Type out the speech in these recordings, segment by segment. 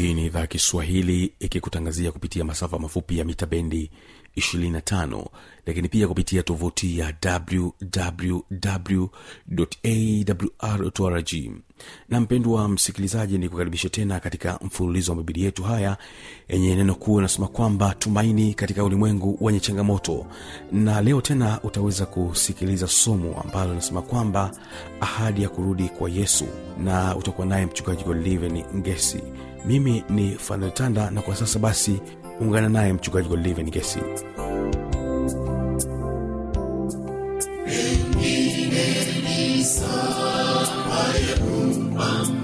hii ni idhaa kiswahili ikikutangazia kupitia masafa mafupi ya mita bendi 25 lakini pia kupitia tovuti ya wwwawrrg na mpendwa msikilizaji ni kukaribisha tena katika mfululizo wa mabili yetu haya yenye neno kuu inasema kwamba tumaini katika ulimwengu wenye changamoto. Na leo tena utaweza kusikiliza somo ambalo linasema kwamba ahadi ya kurudi kwa yesu. Na utakuwa naye mchungaji godliven ngesi mimi ni faneltanda na kwa sasa basi ungana naye mchungaji godliven ngesi tumaini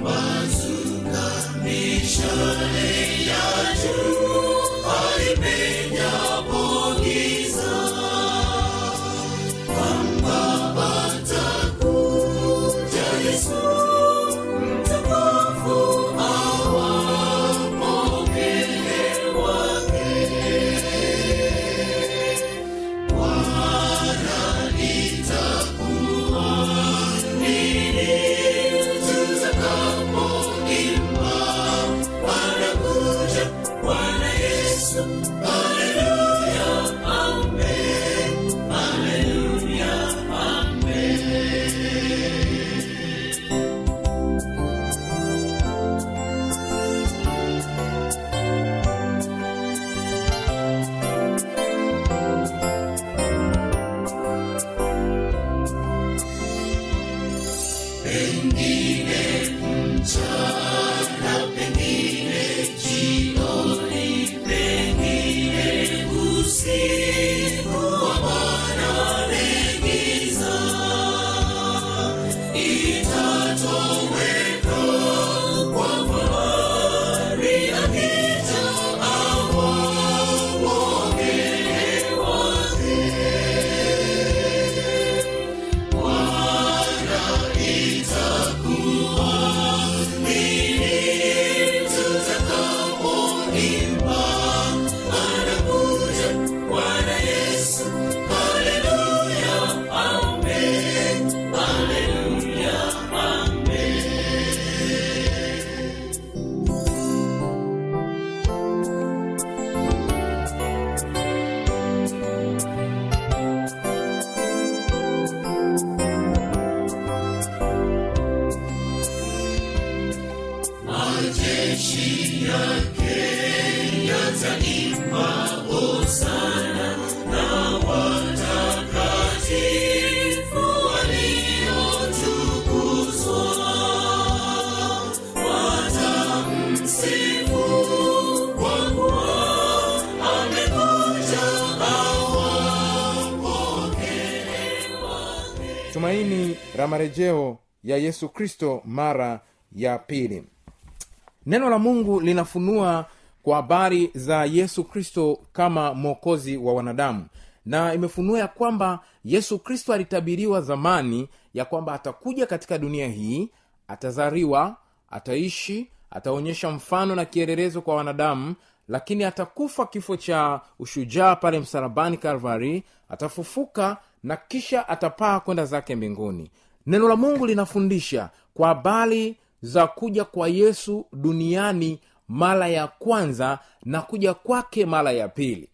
la marejeo ya yesu kristo mara ya pili. Neno la mungu linafunua kwa habari za yesu kristo kama mwokozi wa wanadamu. Na imefunua ya kwamba yesu kristo alitabiriwa zamani ya kwamba atakuja katika dunia hii atazariwa ataishi ataonyesha mfano na kielelezo kwa wanadamu lakini atakufa kifo cha ushujaa pale msalabani kalvari atafufuka na kisha atapaa kwenda zake mbinguni neno la mungu linafundisha kwa habari za kuja kwa yesu duniani mara ya kwanza na kuja kwake mara ya pili.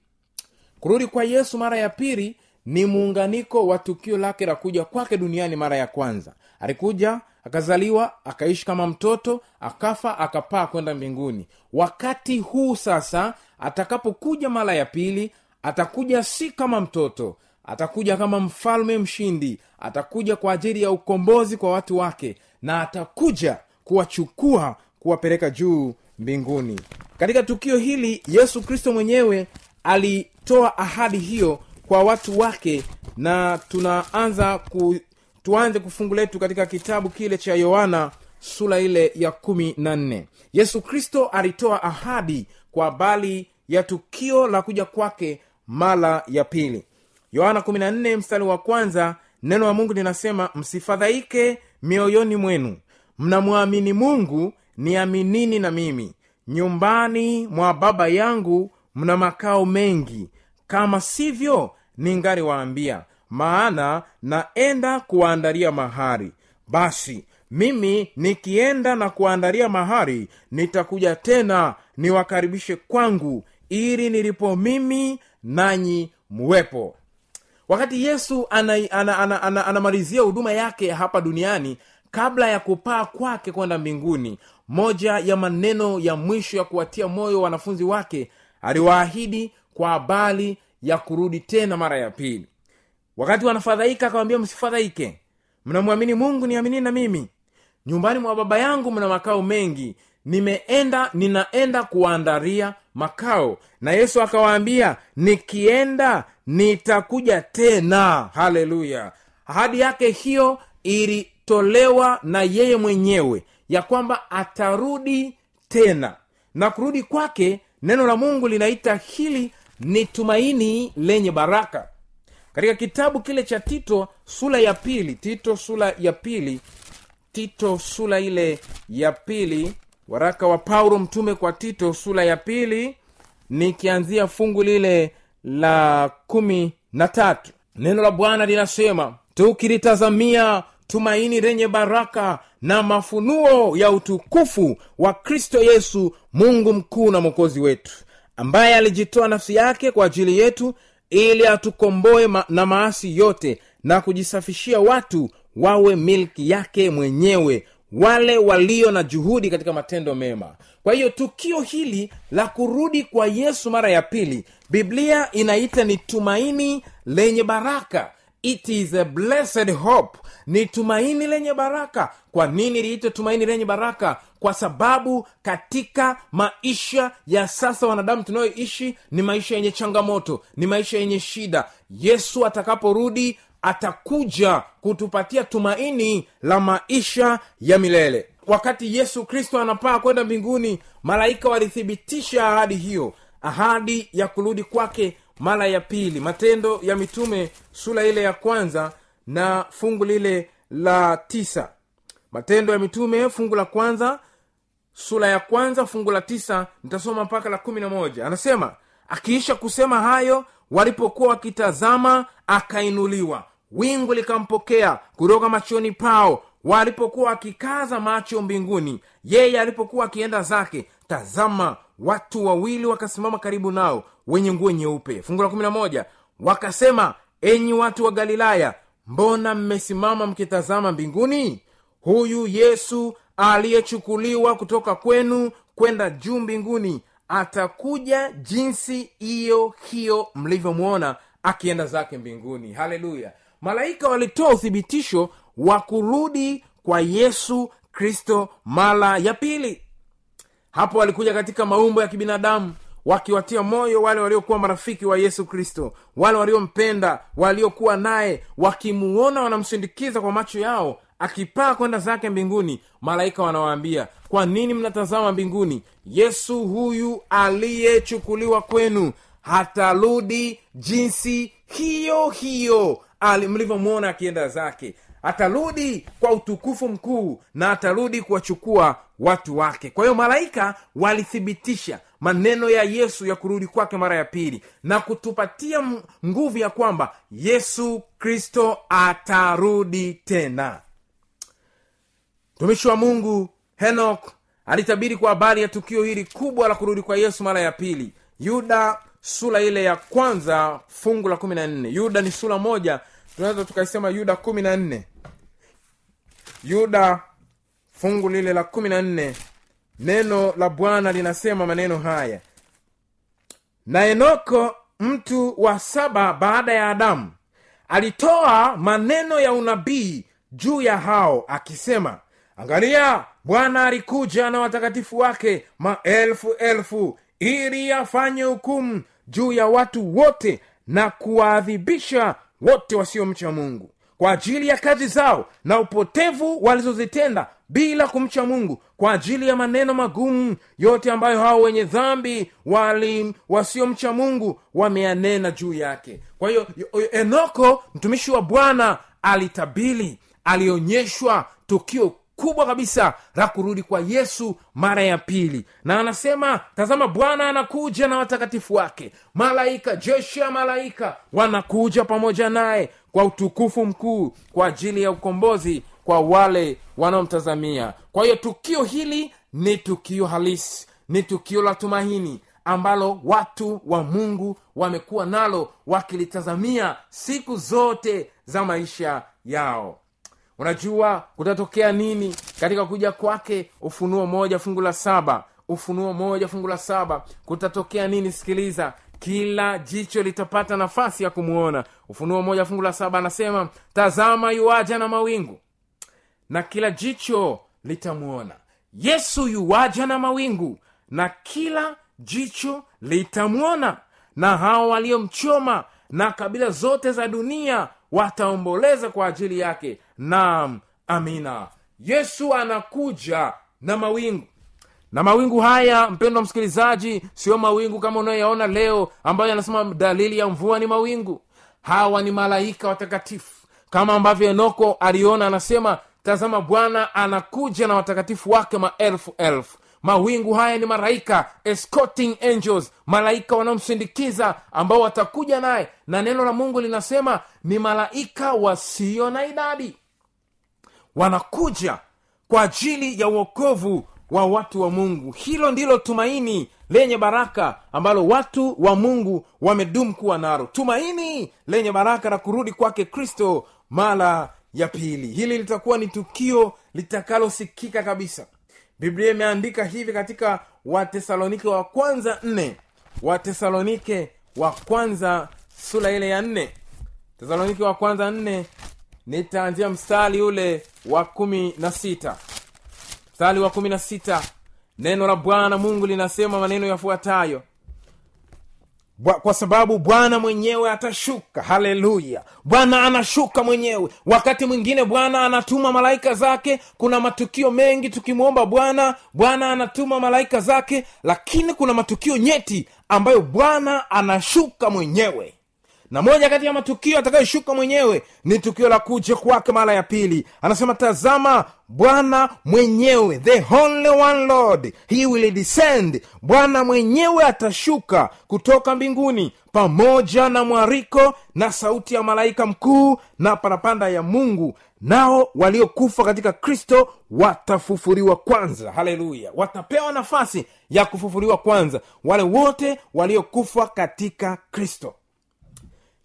Kurudi kwa yesu mara ya pili ni muunganiko wa tukio lake la kuja kwake duniani mara ya kwanza. Alikuja akazaliwa akaishi kama mtoto akafa akapaa kwenda mbinguni. Wakati huu sasa atakapokuja mara ya pili atakuja si kama mtoto atakuja kama mfalme mshindi atakuja kwa ajili ya ukombozi kwa watu wake na atakuja kuwachukua kuwapeleka juu mbinguni. Katika tukio hili yesu kristo mwenyewe alitoa ahadi hiyo kwa watu wake na tunaanza ku, tuanze kufungu letu katika kitabu kile cha yohana sura ile ya kumi na nne. Yesu kristo alitoa ahadi kwa habari ya tukio la kuja kwake mara ya pili yohana 14 mstari wa kwanza neno la mungu linasema msifadhaike mioyoni mwenu. Mnamwamini mungu niaminini na mimi. Nyumbani mwa baba yangu mna makao mengi. Kama sivyo ningaliwaambia maana naenda kuwaandalia mahari. Basi mimi nikienda na kuandalia mahari nitakuja tena niwakaribishe kwangu ili nilipo mimi nanyi muwepo wakati yesu anamalizia ana, ana, ana, ana, ana huduma yake hapa duniani kabla ya kupaa kwake kwenda mbinguni moja ya maneno ya mwisho ya kuwatia moyo wanafunzi wake aliwaahidi kwa habari ya kurudi tena mara ya pili. Wakati wanafadhaika akawambia msifadhaike. Mnamwamini mungu niaminini na mimi. Nyumbani mwa baba yangu mna makao mengi nimeenda ninaenda kuwaandaria makao. Na yesu akawaambia nikienda nitakuja tena. Haleluya. Ahadi yake hiyo ilitolewa na yeye mwenyewe ya kwamba atarudi tena. Na kurudi kwake neno la mungu linaita hili ni tumaini lenye baraka. Katika kitabu kile cha tito sura ya pili tito sura ya pili tito sura ile ya pili waraka wa paulo mtume kwa tito sura ya pili nikianzia fungu lile la kumi na tatu. Neno la bwana linasema tukilitazamia tumaini lenye baraka na mafunuo ya utukufu wa kristo yesu mungu mkuu na mwokozi wetu ambaye alijitoa nafsi yake kwa ajili yetu ili atukomboe ma- na maasi yote na kujisafishia watu wawe milki yake mwenyewe wale walio na juhudi katika matendo mema. Kwa hiyo tukio hili la kurudi kwa yesu mara ya pili biblia inaita ni tumaini lenye baraka. It is a blessed hope. Ni tumaini lenye baraka. Kwa nini liitwe tumaini lenye baraka? Kwa sababu katika maisha ya sasa wanadamu tunayoishi ni maisha yenye changamoto ni maisha yenye shida. Yesu atakaporudi atakuja kutupatia tumaini la maisha ya milele. Wakati yesu kristo anapaa kwenda mbinguni malaika walithibitisha ahadi hiyo. Ahadi ya kurudi kwake mara ya pili. Matendo ya mitume sura ile ya kwanza na fungu lile la tisa. Matendo ya mitume fungu la kwanza sura ya kwanza fungu la tisa. Nitasoma mpaka la kumi na moja. Anasema akiisha kusema hayo walipokuwa wakitazama akainuliwa wingu likampokea kutoka machoni pao. Walipokuwa wakikaza macho mbinguni yeye alipokuwa akienda zake tazama watu wawili wakasimama karibu nao wenye nguo nyeupe. Fungu la kumi na moja. Wakasema enyi watu wa galilaya mbona mmesimama mkitazama mbinguni? Huyu yesu aliyechukuliwa kutoka kwenu kwenda juu mbinguni atakuja jinsi hiyo hiyo mlivyomwona akienda zake mbinguni. Haleluya malaika walitoa uthibitisho wa kurudi kwa yesu kristo mara ya pili. Hapo walikuja katika maumbo ya kibinadamu wakiwatia moyo wale waliokuwa marafiki wa yesu kristo wale waliompenda waliokuwa naye wakimuona wanamsindikiza kwa macho yao akipaa kwenda zake mbinguni. Malaika wanawaambia kwa nini mnatazama mbinguni? Yesu huyu aliyechukuliwa kwenu hatarudi jinsi hiyo hiyo mlivyomwona akienda zake atarudi kwa utukufu mkuu na atarudi kuwachukua watu wake. Kwa hiyo malaika walithibitisha maneno ya yesu ya kurudi kwake mara ya pili na kutupatia nguvu ya kwamba yesu kristo atarudi tena. Mtumishi wa mungu henok alitabiri kwa habari ya tukio hili kubwa la kurudi kwa yesu mara ya pili. Yuda sura ile ya kwanza fungu la kumi na nne. Yuda ni sura moja tunaweza tukaisema yuda kumi na nne. Yuda fungu lile la kumi na nne. Neno la bwana linasema maneno haya. Na enoko mtu wa saba baada ya adamu alitoa maneno ya unabii juu ya hao akisema angalia bwana alikuja na watakatifu wake maelfu elfu ili afanye hukumu juu ya watu wote na kuwaadhibisha wote wasiomcha mungu kwa ajili ya kazi zao na upotevu walizozitenda bila kumcha mungu kwa ajili ya maneno magumu yote ambayo hao wenye dhambi wali wasiomcha mungu wameyanena juu yake. Kwa hiyo yo- enoko mtumishi wa bwana alitabili alionyeshwa tukio kubwa kabisa la kurudi kwa yesu mara ya pili. Na anasema tazama bwana anakuja na watakatifu wake. Malaika jeshi ya malaika wanakuja pamoja naye kwa utukufu mkuu kwa ajili ya ukombozi kwa wale wanaomtazamia. Kwa hiyo tukio hili ni tukio halisi ni tukio la tumaini ambalo watu wa mungu wamekuwa nalo wakilitazamia siku zote za maisha yao unajua kutatokea nini katika kuja kwake? Ufunuo moja fungu la saba. Ufunuo moja fungu la saba. Kutatokea nini? Sikiliza. Kila jicho litapata nafasi ya kumwona ufunuo moja fungu la saba anasema tazama yuaja na mawingu na kila jicho litamwona yesu yuwaja na mawingu na kila jicho litamwona na hao waliomchoma na kabila zote za dunia wataomboleza kwa ajili yake. Nam amina. Yesu anakuja na mawingu. Na mawingu haya mpendwa msikilizaji sio mawingu kama unayoyaona leo ambayo yanasema dalili ya mvua ni mawingu. Hawa ni malaika watakatifu. Kama ambavyo enoko aliona anasema tazama bwana anakuja na watakatifu wake maelfu elfu mawingu haya ni malaika escorting angels malaika wanaomsindikiza ambao watakuja naye. Na neno la mungu linasema ni malaika wasio na idadi. Wanakuja kwa ajili ya uokovu wa watu wa mungu. Hilo ndilo tumaini lenye baraka ambalo watu wa mungu wamedumu kuwa nalo. Tumaini lenye baraka la kurudi kwake kristo mara ya pili. Hili litakuwa ni tukio litakalosikika kabisa biblia imeandika hivi katika watesalonike wa kwanza nne. Watesalonike wa kwanza sura ile ya nne. Tesalonike wa kwanza nne nitaanzia mstari ule wa kumi na sita. Mstari wa kumi na sita. Neno la bwana mungu linasema maneno yafuatayo Kwa sababu bwana mwenyewe atashuka. Haleluya. Bwana anashuka mwenyewe. Wakati mwingine bwana anatuma malaika zake. Kuna matukio mengi tukimwomba bwana bwana anatuma malaika zake lakini kuna matukio nyeti ambayo bwana anashuka mwenyewe na moja kati ya matukio atakayoshuka mwenyewe ni tukio la kuja kwake mara ya pili. Anasema tazama bwana mwenyewe the only one lord he will descend. Bwana mwenyewe atashuka kutoka mbinguni pamoja na mwariko na sauti ya malaika mkuu na parapanda ya mungu. Nao waliokufa katika kristo watafufuliwa kwanza. Haleluya! Watapewa nafasi ya kufufuliwa kwanza wale wote waliokufa katika kristo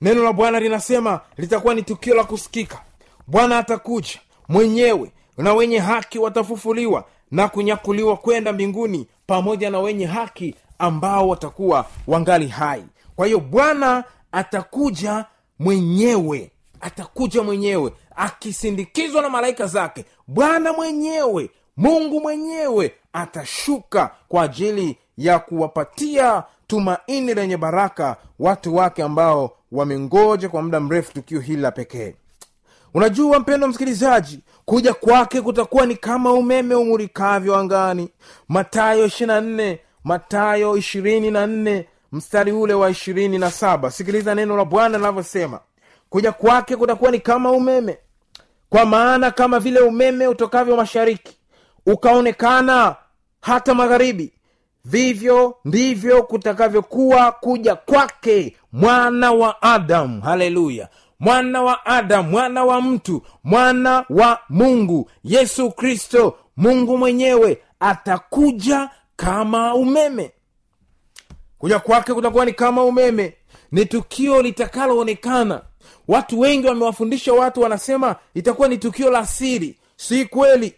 neno la bwana linasema litakuwa ni tukio la kusikika. Bwana atakuja mwenyewe na wenye haki watafufuliwa na kunyakuliwa kwenda mbinguni pamoja na wenye haki ambao watakuwa wangali hai. Kwa hiyo bwana atakuja mwenyewe atakuja mwenyewe akisindikizwa na malaika zake. Bwana mwenyewe mungu mwenyewe atashuka kwa ajili ya kuwapatia tumaini lenye baraka watu wake ambao wamengoja kwa muda mrefu tukio hili la pekee. Unajua mpendo msikilizaji kuja kwake kutakuwa ni kama umeme umurikavyo angani. Matayo ishirina nne matayo ishirini na nne mstari ule wa ishirini na saba. Sikiliza neno la bwana linavyosema. Kuja kwake kutakuwa ni kama umeme. Kwa maana kama vile umeme utokavyo mashariki ukaonekana hata magharibi vivyo ndivyo kutakavyokuwa kuja kwake mwana wa adamu haleluya. Mwana wa adamu mwana wa mtu mwana wa mungu. Yesu kristo mungu mwenyewe atakuja kama umeme. Kuja kwake kutakuwa ni kama umeme. Ni tukio litakaloonekana. Watu wengi wamewafundisha watu wanasema itakuwa ni tukio la siri. Si kweli.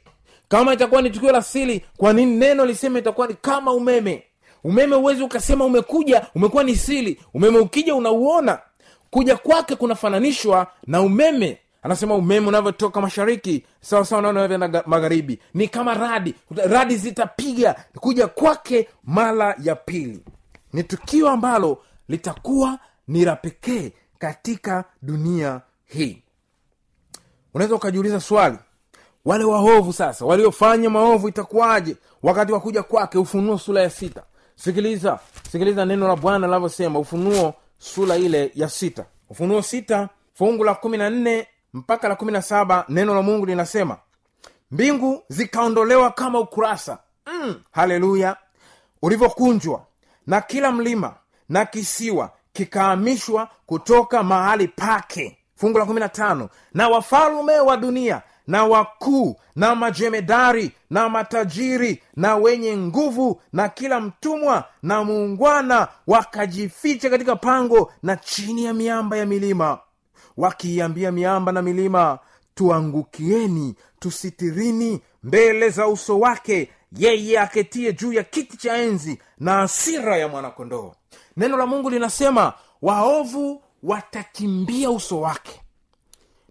Kama itakuwa ni tukio la siri kwa nini neno liseme itakuwa ni kama umeme umeme huwezi ukasema umekuja umekuwa ni sili umeme ukija unauona kuja kwake kunafananishwa na umeme. Anasema umeme unavyotoka mashariki sawa sawa magharibi. Ni kama radi. Radi zitapiga kuja kwake mara ya pili. Ni tukio ambalo litakuwa ni la pekee katika dunia hii. Unaweza ukajiuliza swali wale waovu sasa waliofanya maovu itakuwaje wakati wa kuja kwake? Ufunuo sura ya sita sikiliza sikiliza neno la bwana linavyosema ufunuo sura ile ya sita. Ufunuo sita fungu la kumi na nne mpaka la kumi na saba neno la mungu linasema mbingu zikaondolewa kama ukurasa. Mm, haleluya. Ulivyokunjwa na kila mlima na kisiwa kikahamishwa kutoka mahali pake. Fungu la kumi na tano na wafalume wa dunia na wakuu na majemedari na matajiri na wenye nguvu na kila mtumwa na muungwana wakajificha katika pango na chini ya miamba ya milima. Wakiiambia miamba na milima tuangukieni tusitirini mbele za uso wake yeye aketie juu ya kiti cha enzi na asira ya mwanakondoo. Neno la mungu linasema waovu watakimbia uso wake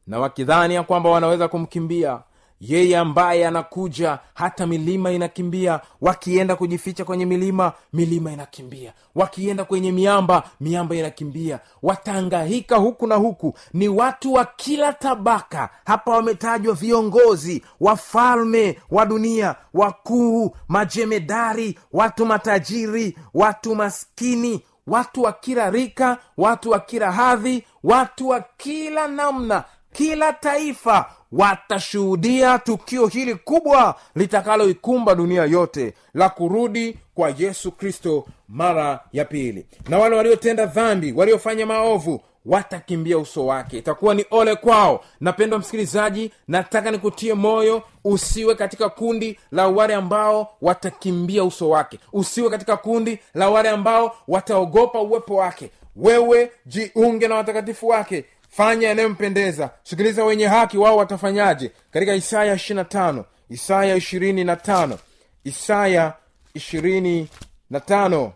na wakidhani ya kwamba wanaweza kumkimbia. Yeye ambaye anakuja hata milima inakimbia. Wakienda kujificha kwenye milima milima inakimbia. Wakienda kwenye miamba miamba inakimbia. Wataangahika huku na huku. Ni watu wa kila tabaka. Hapa wametajwa viongozi wafalme wa dunia wakuu majemedari watu matajiri watu maskini watu wa kila rika watu wa kila hadhi watu wa kila namna kila taifa watashuhudia tukio hili kubwa litakaloikumba dunia yote la kurudi kwa yesu kristo mara ya pili. Na wale waliotenda dhambi waliofanya maovu watakimbia uso wake. Itakuwa ni ole kwao. Napendwa msikilizaji nataka nikutie moyo usiwe katika kundi la wale ambao watakimbia uso wake. Usiwe katika kundi la wale ambao wataogopa uwepo wake. Wewe jiunge na watakatifu wake fanya yanayompendeza. Sikiliza wenye haki wao watafanyaje? Katika isaya 25 isaya 25 isaya 25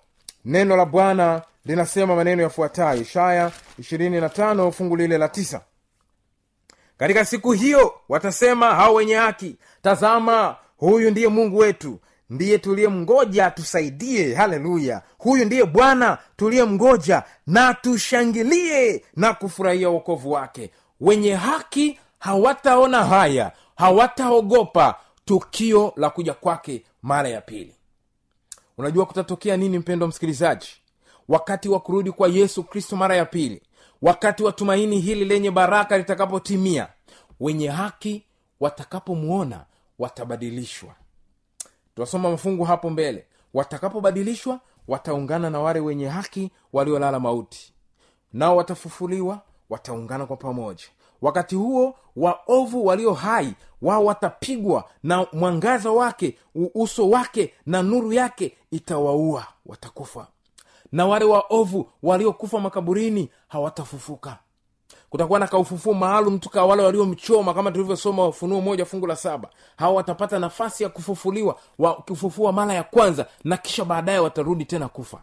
neno la bwana linasema maneno yafuatayo. Isaya 25 fungu lile la tisa. Katika siku hiyo watasema hao wenye haki tazama huyu ndiye mungu wetu ndiye tuliyemngoja tusaidie. Haleluya! Huyu ndiye bwana tuliyemngoja na tushangilie na kufurahia uokovu wake. Wenye haki hawataona haya hawataogopa tukio la kuja kwake mara ya pili. Unajua kutatokea nini mpendo msikilizaji? Wakati wa kurudi kwa yesu kristo mara ya pili wakati wa tumaini hili lenye baraka litakapotimia wenye haki watakapomwona watabadilishwa tunasoma mafungu hapo mbele. Watakapobadilishwa wataungana na wale wenye haki waliolala mauti. Nao watafufuliwa wataungana kwa pamoja. Wakati huo waovu walio hai wao watapigwa na mwangaza wake uso wake na nuru yake itawaua watakufa. Na wale waovu waliokufa makaburini hawatafufuka kutakuwa na kaufufuo maalum tu wale waliomchoma kama tulivyosoma ufunuo moja fungu la saba. Hawa watapata nafasi ya kufufuliwa wakifufua mara ya kwanza na kisha baadaye watarudi tena kufa.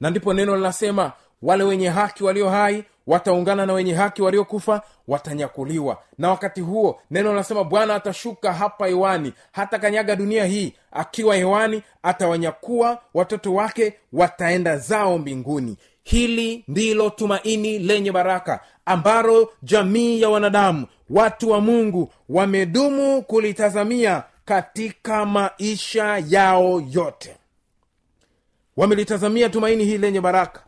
Na ndipo neno linasema wale wenye haki walio hai wataungana na wenye haki waliokufa watanyakuliwa. Na wakati huo neno linasema bwana atashuka hapa hewani hata kanyaga dunia hii. Akiwa hewani atawanyakua watoto wake wataenda zao mbinguni. Hili ndilo tumaini lenye baraka ambalo jamii ya wanadamu watu wa mungu wamedumu kulitazamia katika maisha yao yote. Wamelitazamia tumaini hili lenye baraka.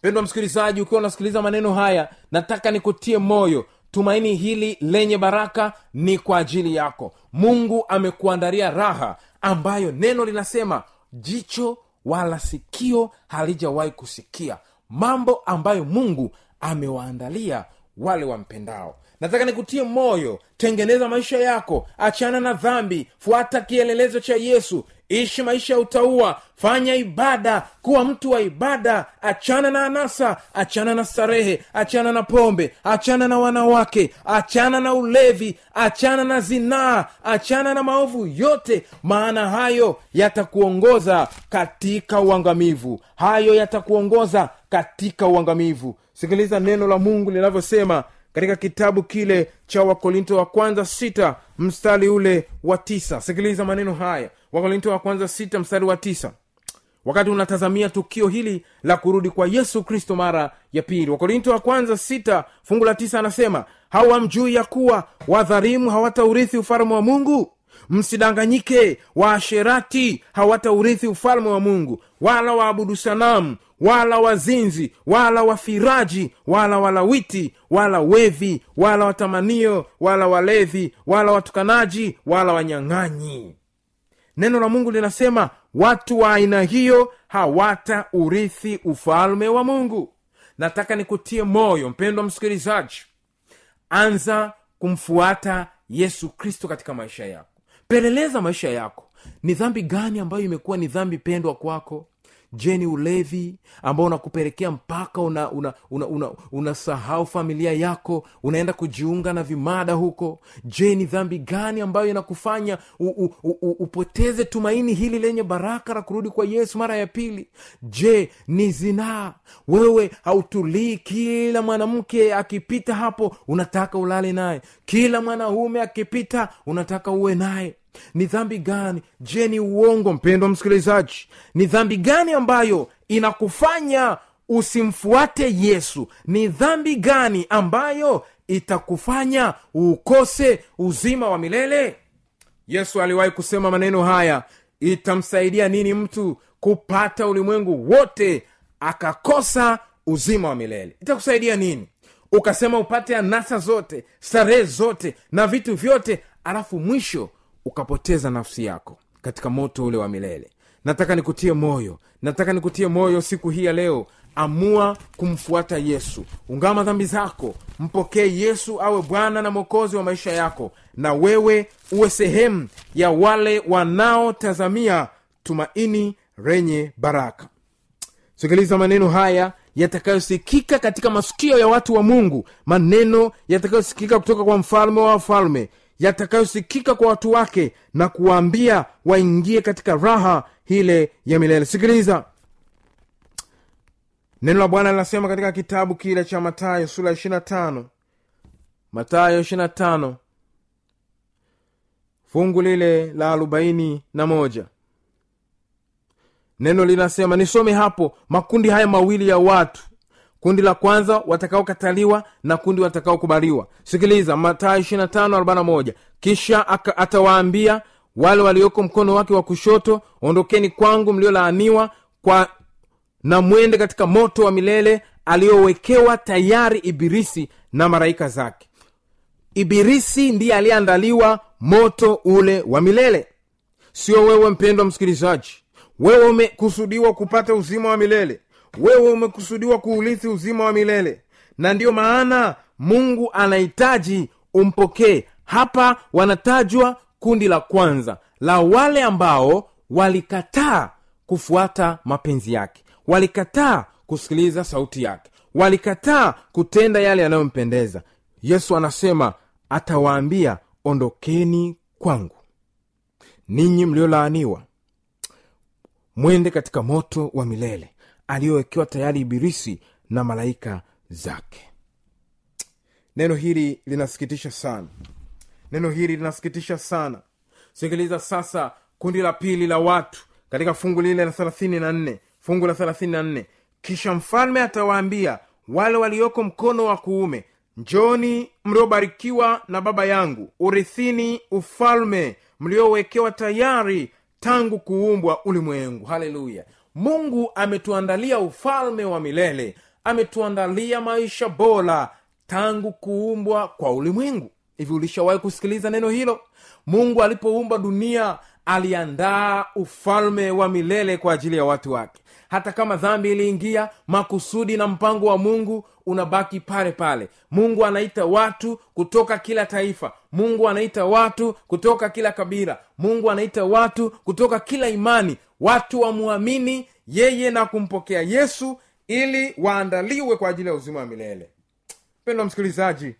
Pendwa msikilizaji ukiwa unasikiliza maneno haya nataka nikutie moyo. Tumaini hili lenye baraka ni kwa ajili yako. Mungu amekuandalia raha ambayo neno linasema jicho wala sikio halijawahi kusikia. Mambo ambayo mungu amewaandalia wale wampendao. Nataka nikutie moyo tengeneza maisha yako achana na dhambi fuata kielelezo cha yesu ishi maisha ya utaua fanya ibada kuwa mtu wa ibada achana na anasa achana na starehe achana na pombe achana na wanawake achana na ulevi achana na zinaa achana na maovu yote maana hayo yatakuongoza katika uangamivu. Hayo yatakuongoza katika uangamivu sikiliza neno la mungu linavyosema katika kitabu kile cha wakorinto wa kwanza sita mstari ule wa tisa. Sikiliza maneno haya. Wakorinto wa kwanza sita mstari wa tisa. Wakati unatazamia tukio hili la kurudi kwa yesu kristo mara ya pili. Wakorinto wa kwanza sita fungu la tisa anasema hawamjui ya kuwa wadharimu hawataurithi ufalme wa mungu msidanganyike waasherati hawataurithi ufalme wa mungu wala waabudu sanamu wala wazinzi wala wafiraji wala walawiti wala wevi wala watamanio wala walevi wala watukanaji wala wanyang'anyi. Neno la mungu linasema watu wa aina hiyo hawataurithi ufalme wa mungu. Nataka nikutie moyo mpendwa msikilizaji. Anza kumfuata yesu kristo katika maisha yako peleleza maisha yako. Ni dhambi gani ambayo imekuwa ni dhambi pendwa kwako je ni ulevi ambao unakupelekea mpaka unasahau una, una, una, una familia yako unaenda kujiunga na vimada huko? Je ni dhambi gani ambayo inakufanya u, u, u, u, upoteze tumaini hili lenye baraka la kurudi kwa yesu mara ya pili? Je ni zinaa? Wewe hautulii kila mwanamke akipita hapo unataka ulale naye. Kila mwanaume akipita unataka uwe naye ni dhambi gani? Je ni uongo mpendwa msikilizaji? Ni dhambi gani ambayo inakufanya usimfuate yesu? Ni dhambi gani ambayo itakufanya ukose uzima wa milele? Yesu aliwahi kusema maneno haya itamsaidia nini mtu kupata ulimwengu wote akakosa uzima wa milele? Itakusaidia nini? Ukasema upate anasa zote starehe zote na vitu vyote alafu mwisho ukapoteza nafsi yako katika moto ule wa milele. Nataka nikutie moyo nataka nikutie moyo siku hii ya leo. Amua kumfuata yesu. Ungama dhambi zako mpokee yesu awe bwana na mwokozi wa maisha yako na wewe uwe sehemu ya wale wanaotazamia tumaini lenye baraka. Sikiliza maneno haya yatakayosikika katika masikio ya watu wa mungu maneno yatakayosikika kutoka kwa mfalme wa wafalme yatakayosikika kwa watu wake na kuwaambia waingie katika raha ile ya milele. Sikiliza. Neno la bwana linasema katika kitabu kile cha matayo sura ishirina tano. Matayo ishirina tano. Fungu lile la arobaini na moja. Neno linasema nisome hapo makundi haya mawili ya watu kundi la kwanza watakaokataliwa na kundi watakaokubaliwa. Sikiliza matayo 2541 kisha atawaambia wale walioko mkono wake wa kushoto ondokeni kwangu mliolaaniwa kwa na mwende katika moto wa milele aliyowekewa tayari ibirisi na maraika zake. Ibirisi ndiye aliyeandaliwa moto ule wa milele. Sio wewe mpendwa msikilizaji. Wewe umekusudiwa kupata uzima wa milele wewe umekusudiwa kuurithi uzima wa milele. Na ndiyo maana mungu anahitaji umpokee. Hapa wanatajwa kundi la kwanza la wale ambao walikataa kufuata mapenzi yake walikataa kusikiliza sauti yake walikataa kutenda yale yanayompendeza. Yesu anasema atawaambia ondokeni kwangu ninyi mliolaaniwa mwende katika moto wa milele aliyowekewa tayari ibilisi na malaika zake. Neno hili linasikitisha sana. Neno hili linasikitisha sana. Sikiliza sasa kundi la pili la watu katika fungu lile la thelathini na nne. Fungu la thelathini na nne. Kisha mfalme atawaambia wale walioko mkono wa kuume njoni mliobarikiwa na baba yangu urithini ufalme mliowekewa tayari tangu kuumbwa ulimwengu. Haleluya mungu ametuandalia ufalme wa milele ametuandalia maisha bora tangu kuumbwa kwa ulimwengu. Hivi ulishawahi kusikiliza neno hilo? Mungu alipoumba dunia aliandaa ufalme wa milele kwa ajili ya watu wake. Hata kama dhambi iliingia makusudi na mpango wa mungu unabaki pale pale. Mungu anaita watu kutoka kila taifa. Mungu anaita watu kutoka kila kabila. Mungu anaita watu kutoka kila imani. Watu wamwamini yeye na kumpokea yesu ili waandaliwe kwa ajili ya uzima wa milele. Mpendwa msikilizaji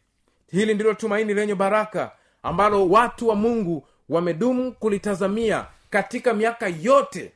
hili ndilo tumaini lenye baraka ambalo watu wa mungu wamedumu kulitazamia katika miaka yote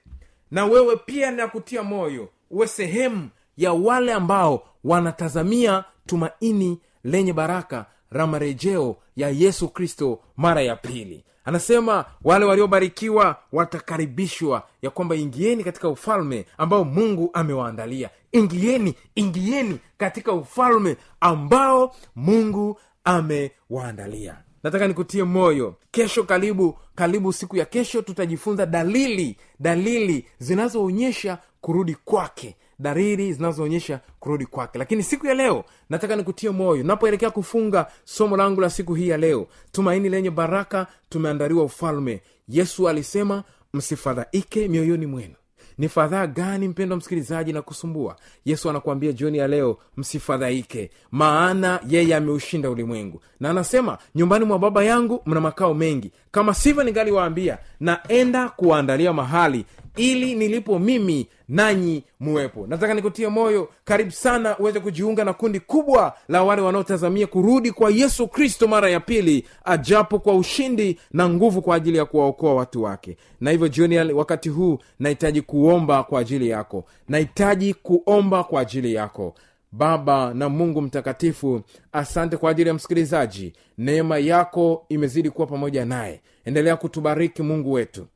na wewe pia nakutia moyo uwe sehemu ya wale ambao wanatazamia tumaini lenye baraka la marejeo ya yesu kristo mara ya pili. Anasema wale waliobarikiwa watakaribishwa ya kwamba ingieni katika ufalme ambao mungu amewaandalia. Ingieni ingieni katika ufalme ambao mungu amewaandalia nataka nikutie moyo. Kesho karibu karibu siku ya kesho tutajifunza dalili dalili zinazoonyesha kurudi kwake. Dalili zinazoonyesha kurudi kwake. Lakini siku ya leo nataka nikutie moyo. Napoelekea kufunga somo langu la siku hii ya leo tumaini lenye baraka tumeandaliwa ufalme. Yesu alisema msifadhaike mioyoni mwenu ni fadhaa gani mpendwa msikilizaji na kusumbua? Yesu anakuambia jioni ya leo msifadhaike maana yeye ameushinda ulimwengu. Na anasema nyumbani mwa baba yangu mna makao mengi. Kama sivyo ningaliwaambia naenda kuwaandalia mahali ili nilipo mimi nanyi muwepo. Nataka nikutie moyo karibu sana uweze kujiunga na kundi kubwa la wale wanaotazamia kurudi kwa yesu kristo mara ya pili ajapo kwa ushindi na nguvu kwa ajili ya kuwaokoa watu wake. Na hivyo jioni wakati huu nahitaji kuomba kwa ajili yako. Nahitaji kuomba kwa ajili yako. Baba na mungu mtakatifu asante kwa ajili ya msikilizaji. Neema yako imezidi kuwa pamoja naye. Endelea kutubariki mungu wetu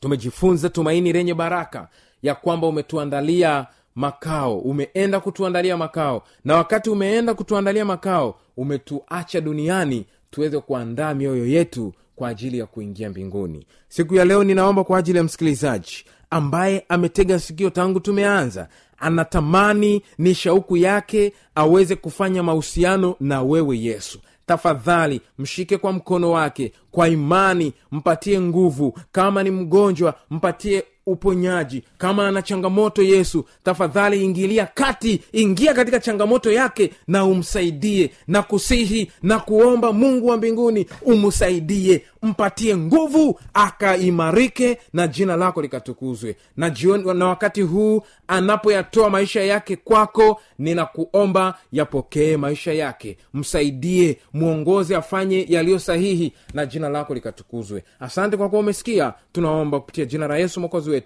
tumejifunza tumaini lenye baraka ya kwamba umetuandalia makao. Umeenda kutuandalia makao. Na wakati umeenda kutuandalia makao umetuacha duniani tuweze kuandaa mioyo yetu kwa ajili ya kuingia mbinguni. Siku ya leo ninaomba kwa ajili ya msikilizaji ambaye ametega sikio tangu tumeanza anatamani ni shauku yake aweze kufanya mahusiano na wewe yesu tafadhali mshike kwa mkono wake. Kwa imani mpatie nguvu. Kama ni mgonjwa mpatie uponyaji. Kama ana changamoto yesu tafadhali ingilia kati ingia katika changamoto yake na umsaidie na kusihi na kuomba mungu wa mbinguni umsaidie mpatie nguvu akaimarike na jina lako likatukuzwe. Na jioni na wakati huu anapoyatoa maisha yake kwako ninakuomba yapokee maisha yake. Msaidie mwongoze afanye yaliyo sahihi na jina lako likatukuzwe. Asante kwa kuwa umesikia. Tunaomba kupitia jina la yesu mwokozi wetu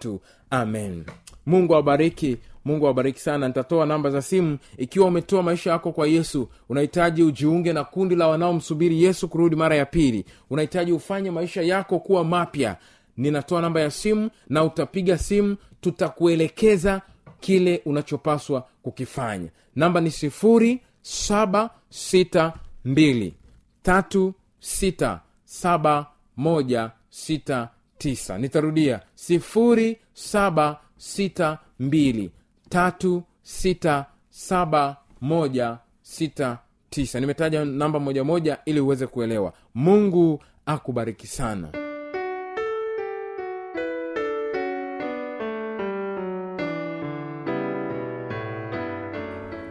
amen. Mungu awabariki mungu awabariki sana. Nitatoa namba za simu. Ikiwa umetoa maisha yako kwa yesu unahitaji ujiunge na kundi la wanaomsubiri yesu kurudi mara ya pili. Unahitaji ufanye maisha yako kuwa mapya. Ninatoa namba ya simu na utapiga simu. Tutakuelekeza kile unachopaswa kukifanya. Namba ni sifuri saba sita mbili. Tatu sita saba moja sita tisa. Nitarudia sifuri saba sita mbili tatu sita saba moja sita tisa. Nimetaja namba moja moja ili uweze kuelewa. Mungu akubariki sana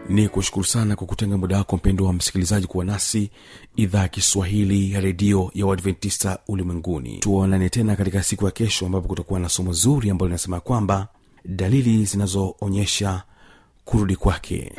ni kushukuru sana kwa kutenga muda wako mpendo wa msikilizaji kuwa nasi idhaa ya kiswahili ya redio ya uadventista ulimwenguni. Tuonane tena katika siku ya kesho ambapo kutakuwa na somo zuri ambalo linasema kwamba dalili zinazoonyesha kurudi kwake